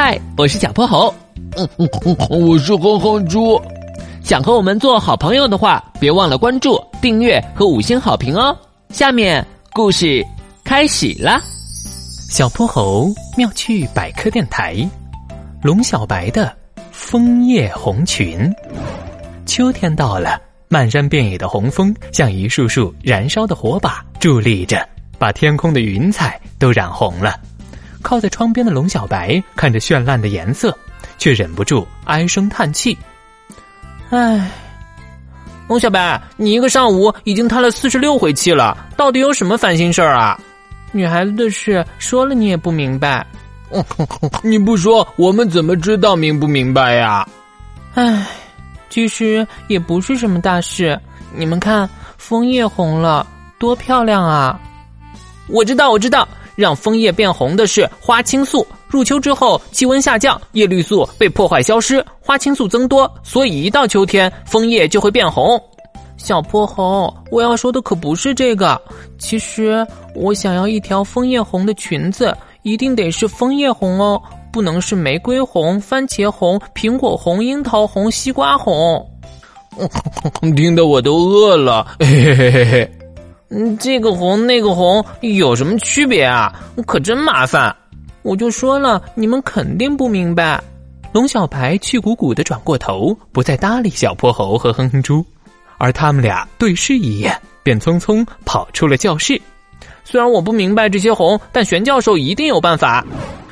嗨，我是小泼猴。嗯嗯嗯，我是哼哼猪。想和我们做好朋友的话，别忘了关注、订阅和五星好评哦。下面故事开始啦！小泼猴妙趣百科电台，龙小白的枫叶红裙。秋天到了，漫山遍野的红枫像一束束燃烧的火把，伫立着，把天空的云彩都染红了。靠在窗边的龙小白看着绚烂的颜色，却忍不住唉声叹气。唉，龙小白，你一个上午已经叹了四十六回气了，到底有什么烦心事儿啊？女孩子的事说了你也不明白，你不说我们怎么知道明不明白呀？唉，其实也不是什么大事。你们看，枫叶红了，多漂亮啊！我知道，我知道，让枫叶变红的是花青素。入秋之后，气温下降，叶绿素被破坏消失，花青素增多，所以一到秋天，枫叶就会变红。小泼猴，我要说的可不是这个。其实我想要一条枫叶红的裙子，一定得是枫叶红哦，不能是玫瑰红、番茄红、苹果红、樱桃红、西瓜红。听得我都饿了。嘿嘿嘿嘿。嗯，这个红那个红有什么区别啊？可真麻烦。我就说了，你们肯定不明白。龙小白气鼓鼓的转过头，不再搭理小泼猴和哼哼猪，而他们俩对视一眼，便匆匆跑出了教室。虽然我不明白这些红，但玄教授一定有办法。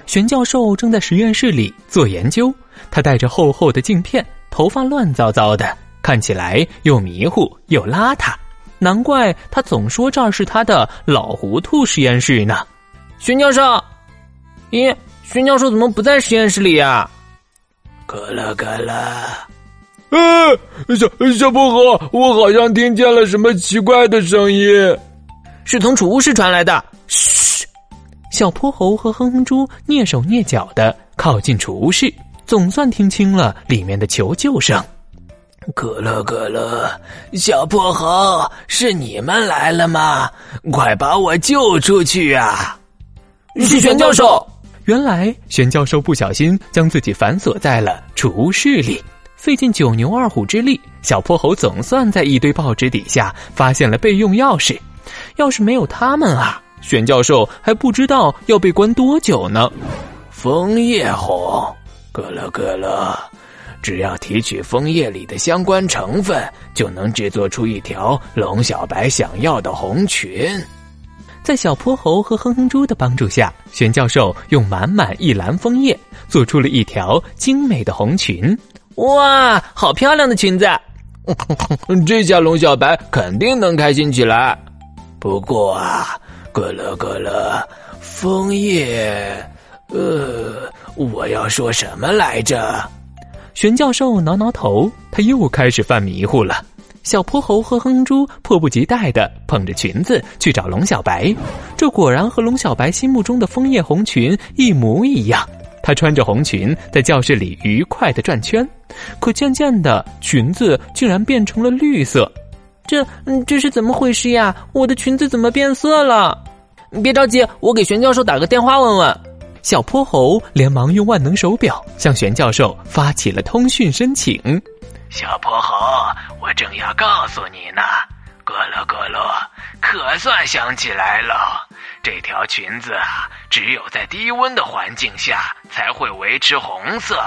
玄教授正在实验室里做研究，他戴着厚厚的镜片，头发乱糟糟的，看起来又迷糊又邋遢。难怪他总说这儿是他的老糊涂实验室呢。玄教授。咦，玄教授怎么不在实验室里呀？咯了咯了，嗯，小小泼猴，我好像听见了什么奇怪的声音，是从储物室传来的。嘘，小泼猴和哼哼猪蹑手蹑脚的靠近储物室，总算听清了里面的求救声。咯了咯了，小破猴，是你们来了吗？快把我救出去啊！是玄教授。原来玄教授不小心将自己反锁在了储物室里，费尽九牛二虎之力，小破猴总算在一堆报纸底下发现了备用钥匙。要是没有他们啊，玄教授还不知道要被关多久呢。枫叶红，咯了咯了，只要提取枫叶里的相关成分，就能制作出一条龙小白想要的红裙。在小泼猴和哼哼猪的帮助下，玄教授用满满一篮枫叶做出了一条精美的红裙。哇，好漂亮的裙子！这下龙小白肯定能开心起来。不过啊，咯乐咯乐，枫叶，呃，我要说什么来着？玄教授挠挠头，他又开始犯迷糊了。小泼猴和哼猪迫不及待的捧着裙子去找龙小白，这果然和龙小白心目中的枫叶红裙一模一样。他穿着红裙在教室里愉快的转圈，可渐渐的裙子竟然变成了绿色。这，这是怎么回事呀？我的裙子怎么变色了？别着急，我给玄教授打个电话问问。小泼猴连忙用万能手表向玄教授发起了通讯申请。小泼猴，我正要告诉你呢，咕噜咕噜，可算想起来了。这条裙子啊，只有在低温的环境下才会维持红色。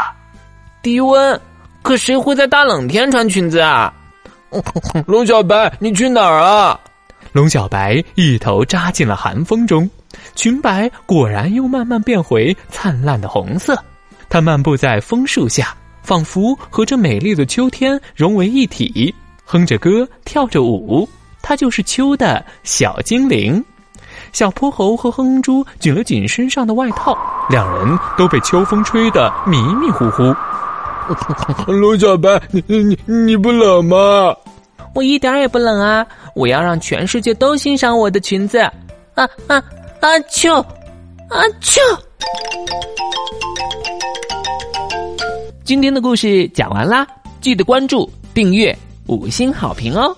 低温？可谁会在大冷天穿裙子啊？龙小白，你去哪儿啊？龙小白一头扎进了寒风中，裙摆果然又慢慢变回灿烂的红色。它漫步在枫树下。仿佛和这美丽的秋天融为一体，哼着歌，跳着舞，它就是秋的小精灵。小泼猴和哼哼猪紧了紧身上的外套，两人都被秋风吹得迷迷糊糊。龙小白，你你你不冷吗？我一点也不冷啊！我要让全世界都欣赏我的裙子。啊啊阿！秋，阿秋。今天的故事讲完啦，记得关注、订阅、五星好评哦！